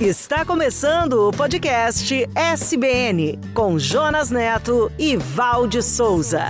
Está começando o podcast SBN com Jonas Neto e Valde Souza.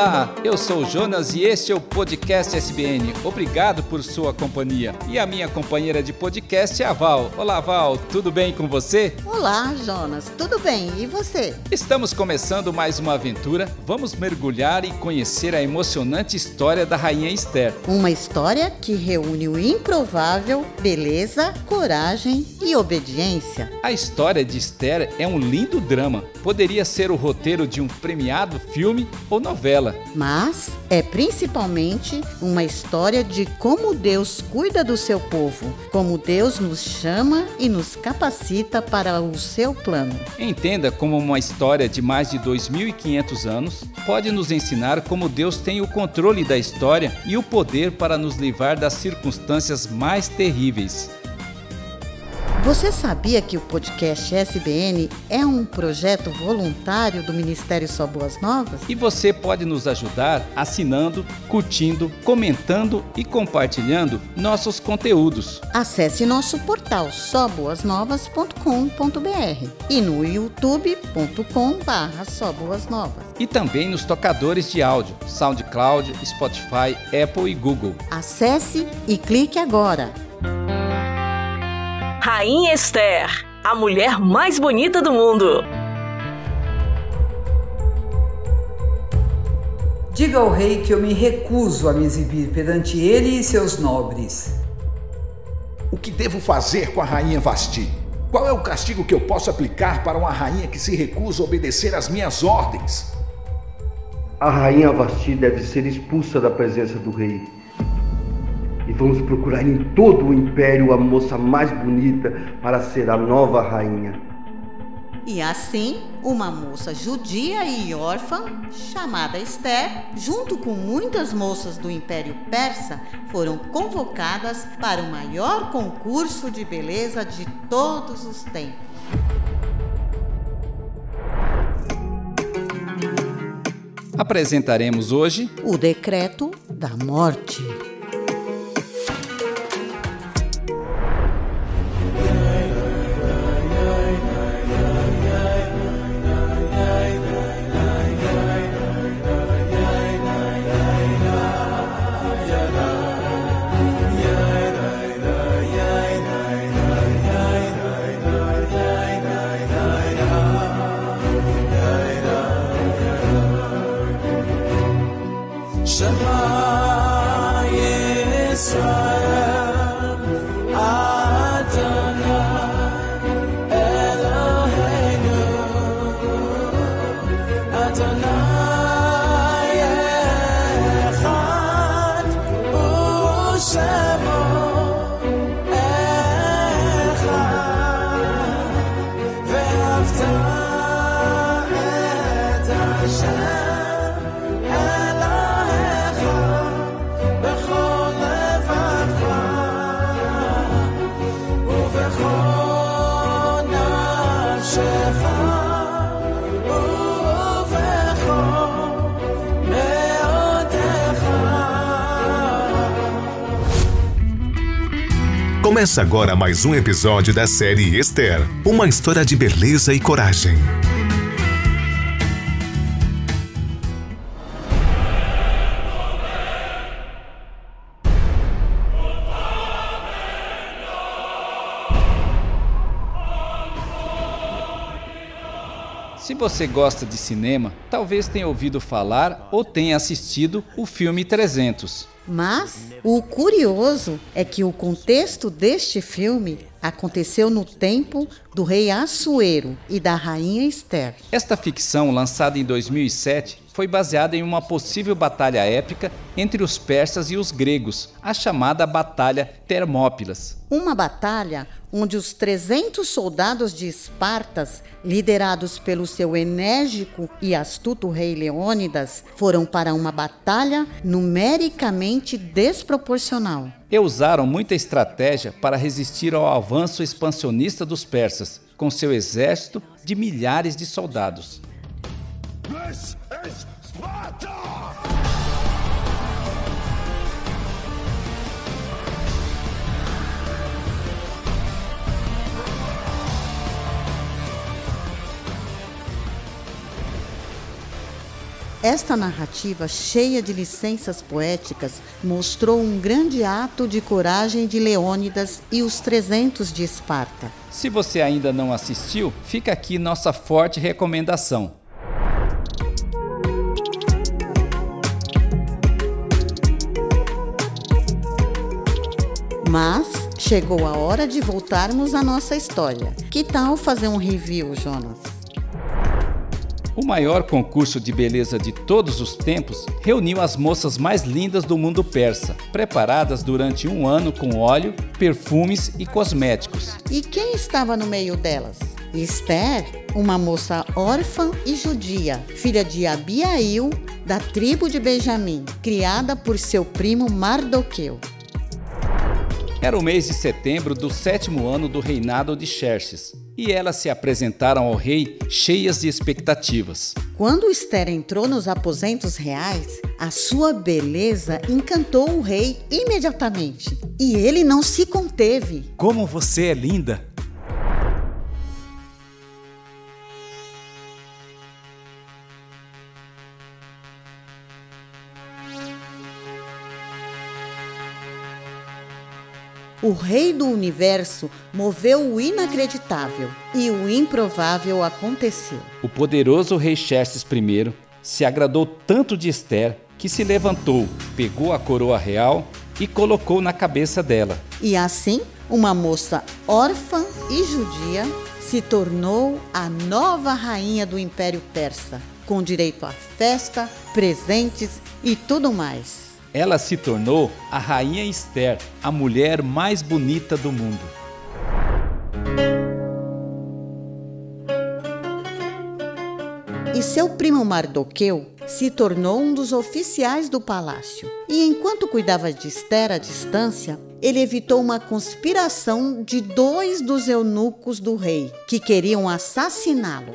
Olá, eu sou o Jonas e este é o podcast SBN. Obrigado por sua companhia. E a minha companheira de podcast é a Val. Olá, Val, tudo bem com você? Olá, Jonas, tudo bem? E você? Estamos começando mais uma aventura. Vamos mergulhar e conhecer a emocionante história da Rainha Esther. Uma história que reúne o improvável, beleza, coragem e obediência. A história de Esther é um lindo drama. Poderia ser o roteiro de um premiado filme ou novela dela. Mas é principalmente uma história de como Deus cuida do seu povo, como Deus nos chama e nos capacita para o seu plano. Entenda como uma história de mais de 2.500 anos pode nos ensinar como Deus tem o controle da história e o poder para nos livrar das circunstâncias mais terríveis. Você sabia que o podcast SBN é um projeto voluntário do Ministério Só Boas Novas? E você pode nos ajudar assinando, curtindo, comentando e compartilhando nossos conteúdos. Acesse nosso portal soboasnovas.com.br e no youtube.com/barra E também nos tocadores de áudio, SoundCloud, Spotify, Apple e Google. Acesse e clique agora. Rainha Esther, a mulher mais bonita do mundo. Diga ao rei que eu me recuso a me exibir perante ele e seus nobres. O que devo fazer com a rainha Vasti? Qual é o castigo que eu posso aplicar para uma rainha que se recusa a obedecer às minhas ordens? A rainha Vasti deve ser expulsa da presença do rei e vamos procurar em todo o império a moça mais bonita para ser a nova rainha. E assim, uma moça judia e órfã, chamada Esther, junto com muitas moças do Império Persa, foram convocadas para o maior concurso de beleza de todos os tempos. Apresentaremos hoje o decreto da morte. Começa agora mais um episódio da série Esther uma história de beleza e coragem. Se você gosta de cinema, talvez tenha ouvido falar ou tenha assistido o filme 300. Mas o curioso é que o contexto deste filme aconteceu no tempo do rei Assuero e da rainha Esther. Esta ficção, lançada em 2007, foi baseada em uma possível batalha épica entre os persas e os gregos, a chamada Batalha Termópilas. Uma batalha onde os 300 soldados de Espartas, liderados pelo seu enérgico e astuto rei Leônidas, foram para uma batalha numericamente desproporcional. E usaram muita estratégia para resistir ao avanço expansionista dos persas, com seu exército de milhares de soldados. This is Sparta! Esta narrativa, cheia de licenças poéticas, mostrou um grande ato de coragem de Leônidas e os 300 de Esparta. Se você ainda não assistiu, fica aqui nossa forte recomendação. Mas chegou a hora de voltarmos à nossa história. Que tal fazer um review, Jonas? O maior concurso de beleza de todos os tempos reuniu as moças mais lindas do mundo persa, preparadas durante um ano com óleo, perfumes e cosméticos. E quem estava no meio delas? Esther, uma moça órfã e judia, filha de Abiail, da tribo de Benjamim, criada por seu primo Mardoqueu. Era o mês de setembro do sétimo ano do reinado de Xerxes, e elas se apresentaram ao rei cheias de expectativas. Quando Esther entrou nos aposentos reais, a sua beleza encantou o rei imediatamente, e ele não se conteve. Como você é linda! O Rei do Universo moveu o inacreditável e o improvável aconteceu. O poderoso rei Xerxes I se agradou tanto de Esther que se levantou, pegou a coroa real e colocou na cabeça dela. E assim, uma moça órfã e judia se tornou a nova rainha do Império Persa, com direito a festa, presentes e tudo mais. Ela se tornou a Rainha Esther, a mulher mais bonita do mundo. E seu primo Mardoqueu se tornou um dos oficiais do palácio. E enquanto cuidava de Esther à distância, ele evitou uma conspiração de dois dos eunucos do rei, que queriam assassiná-lo.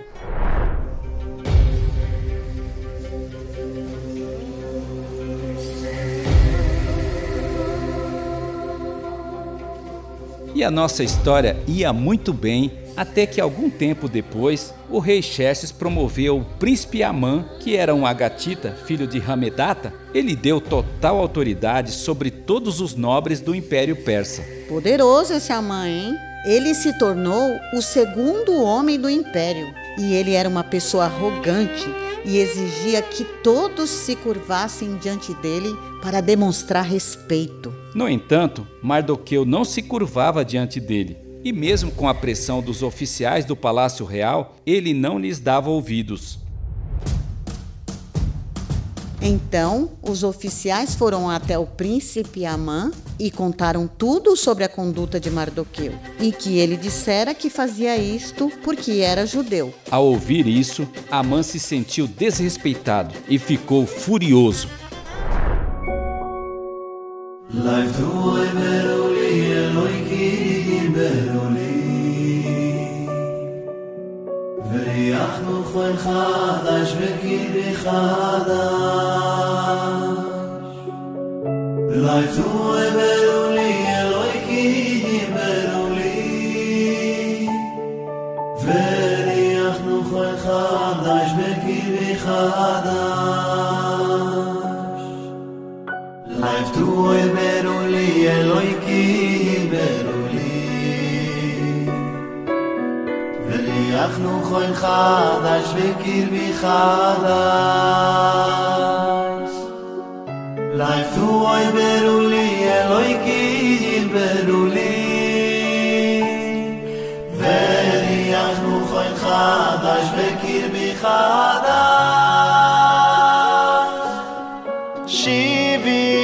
E a nossa história ia muito bem até que algum tempo depois o rei Xerxes promoveu o príncipe Amã, que era um agatita, filho de Hamedata. Ele deu total autoridade sobre todos os nobres do Império Persa. Poderoso esse Amã, hein? Ele se tornou o segundo homem do império e ele era uma pessoa arrogante e exigia que todos se curvassem diante dele para demonstrar respeito. No entanto, Mardoqueu não se curvava diante dele, e mesmo com a pressão dos oficiais do palácio real, ele não lhes dava ouvidos. Então, os oficiais foram até o príncipe Amã e contaram tudo sobre a conduta de Mardoqueu e que ele dissera que fazia isto porque era judeu. Ao ouvir isso, Amã se sentiu desrespeitado e ficou furioso. Ley tuel beruli a roykhi nim beruli. Veyakhnu khokh el khad shmekiv khada Ley tuel beruli a roykhi nim beruli Veyakhnu khokh el khad shmekiv khada אלוהי כי בלו לי וליחנו חוין חדש וקרבי חדש. לעפו אוי בלו לי אלוהי כי בלו לי וליחנו חוין חדש וקרבי חדש. שיבי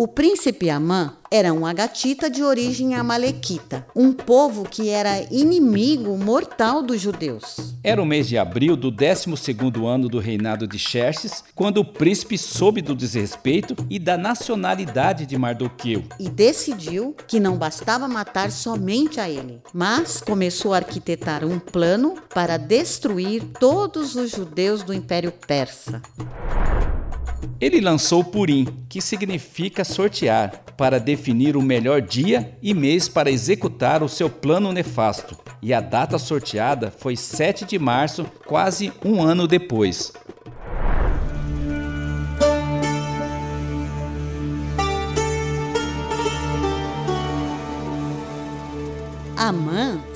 O príncipe Amã era um agatita de origem amalequita, um povo que era inimigo mortal dos judeus. Era o mês de abril do 12º ano do reinado de Xerxes, quando o príncipe soube do desrespeito e da nacionalidade de Mardoqueu. E decidiu que não bastava matar somente a ele, mas começou a arquitetar um plano para destruir todos os judeus do Império Persa. Ele lançou Purim, que significa sortear, para definir o melhor dia e mês para executar o seu plano nefasto. E a data sorteada foi 7 de março, quase um ano depois.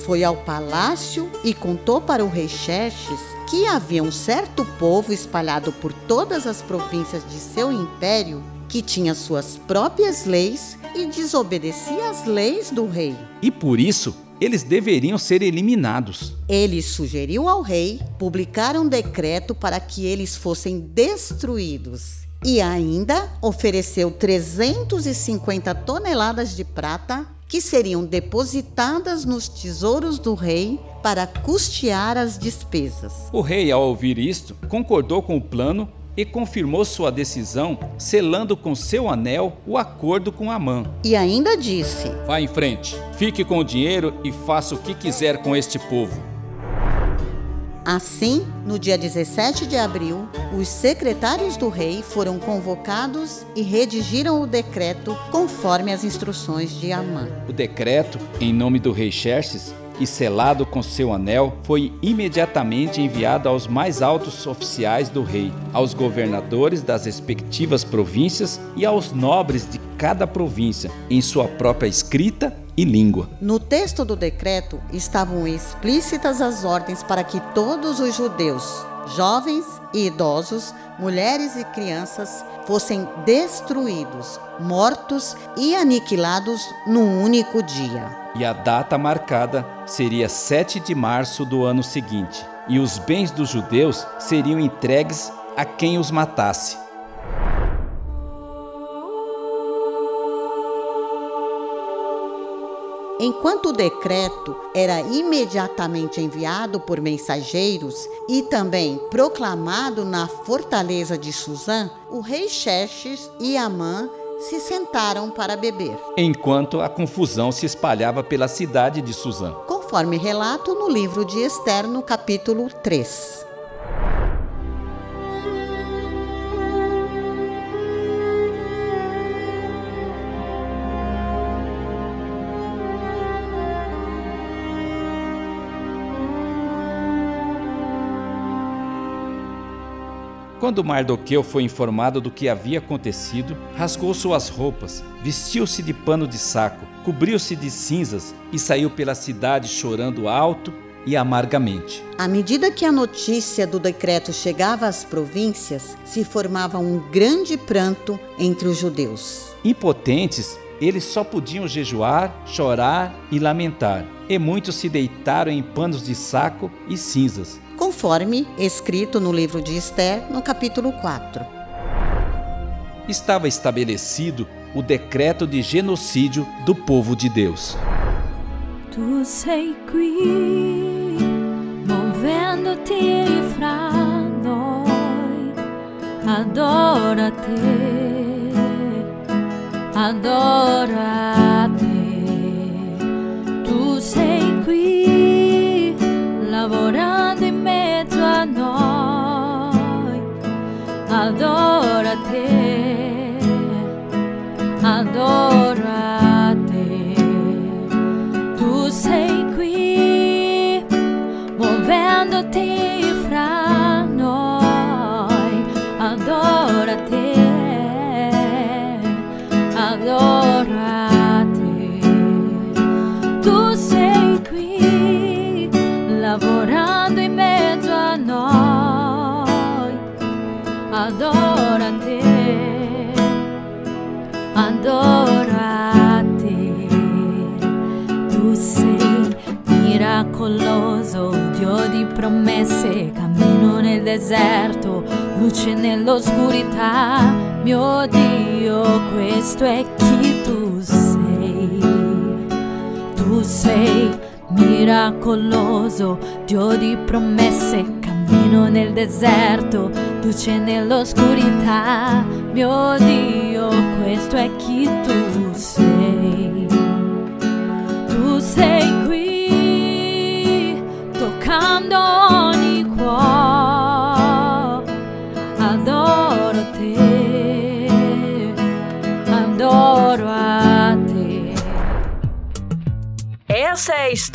Foi ao palácio e contou para o rei Xerxes que havia um certo povo espalhado por todas as províncias de seu império que tinha suas próprias leis e desobedecia às leis do rei. E por isso, eles deveriam ser eliminados. Ele sugeriu ao rei publicar um decreto para que eles fossem destruídos. E ainda ofereceu 350 toneladas de prata que seriam depositadas nos tesouros do rei para custear as despesas. O rei, ao ouvir isto, concordou com o plano e confirmou sua decisão, selando com seu anel o acordo com Amã. E ainda disse: Vá em frente, fique com o dinheiro e faça o que quiser com este povo. Assim, no dia 17 de abril, os secretários do rei foram convocados e redigiram o decreto conforme as instruções de Amã. O decreto, em nome do rei Xerxes, e selado com seu anel, foi imediatamente enviado aos mais altos oficiais do rei, aos governadores das respectivas províncias e aos nobres de cada província, em sua própria escrita e língua. No texto do decreto estavam explícitas as ordens para que todos os judeus, jovens e idosos, mulheres e crianças, fossem destruídos, mortos e aniquilados num único dia. E a data marcada seria 7 de março do ano seguinte, e os bens dos judeus seriam entregues a quem os matasse. Enquanto o decreto era imediatamente enviado por mensageiros e também proclamado na fortaleza de Suzã, o rei Xerxes e Amã se sentaram para beber. Enquanto a confusão se espalhava pela cidade de Suzã. Conforme relato no livro de Esther, no capítulo 3. Quando Mardoqueu foi informado do que havia acontecido, rasgou suas roupas, vestiu-se de pano de saco, cobriu-se de cinzas e saiu pela cidade chorando alto e amargamente. À medida que a notícia do decreto chegava às províncias, se formava um grande pranto entre os judeus. Impotentes, eles só podiam jejuar, chorar e lamentar, e muitos se deitaram em panos de saco e cinzas, conforme escrito no livro de Esther, no capítulo 4. Estava estabelecido o decreto de genocídio do povo de Deus. Tu sei qui, movendo-te fra noi, adora te, adora te. Tu sei qui, lavorando promesse, cammino nel deserto, luce nell'oscurità. Mio Dio, questo è chi tu sei. Tu sei miracoloso, Dio di promesse, cammino nel deserto, luce nell'oscurità. Mio Dio, questo è chi tu sei.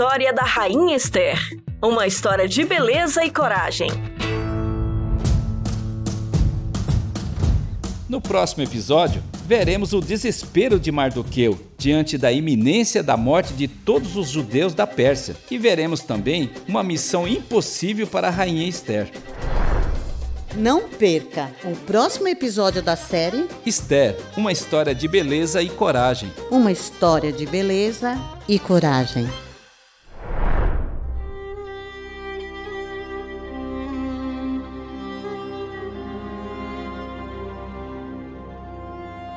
História da Rainha Esther. Uma história de beleza e coragem. No próximo episódio, veremos o desespero de Mardoqueu diante da iminência da morte de todos os judeus da Pérsia. E veremos também uma missão impossível para a rainha Esther. Não perca o próximo episódio da série Esther, uma história de beleza e coragem. Uma história de beleza e coragem.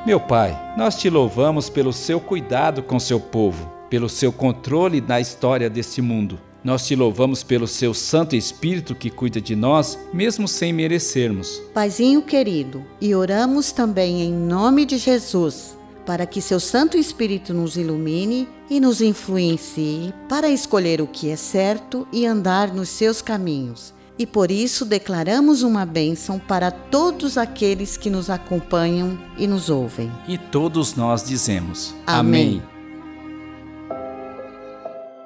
Meu Pai, nós te louvamos pelo seu cuidado com seu povo, pelo seu controle na história deste mundo. Nós te louvamos pelo seu Santo Espírito que cuida de nós, mesmo sem merecermos. Paizinho querido, e oramos também em nome de Jesus, para que seu Santo Espírito nos ilumine e nos influencie para escolher o que é certo e andar nos seus caminhos. E por isso declaramos uma bênção para todos aqueles que nos acompanham e nos ouvem. E todos nós dizemos: Amém.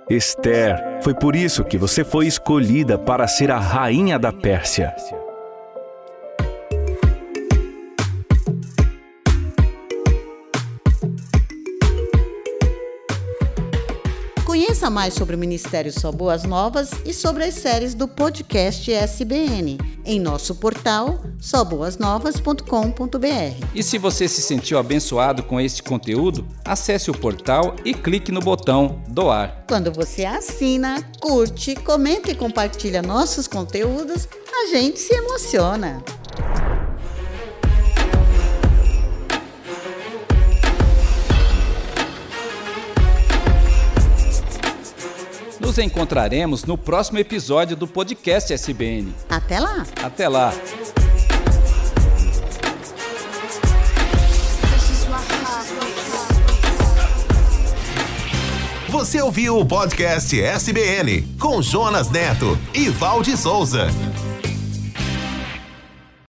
Esther, foi por isso que você foi escolhida para ser a rainha da Pérsia. Conheça mais sobre o Ministério Só Boas Novas e sobre as séries do podcast SBN em nosso portal soboasnovas.com.br. E se você se sentiu abençoado com este conteúdo, acesse o portal e clique no botão doar. Quando você assina, curte, comenta e compartilha nossos conteúdos, a gente se emociona. Nos encontraremos no próximo episódio do podcast SBN. Até lá! Até lá! Você ouviu o podcast SBN com Jonas Neto e Valde Souza.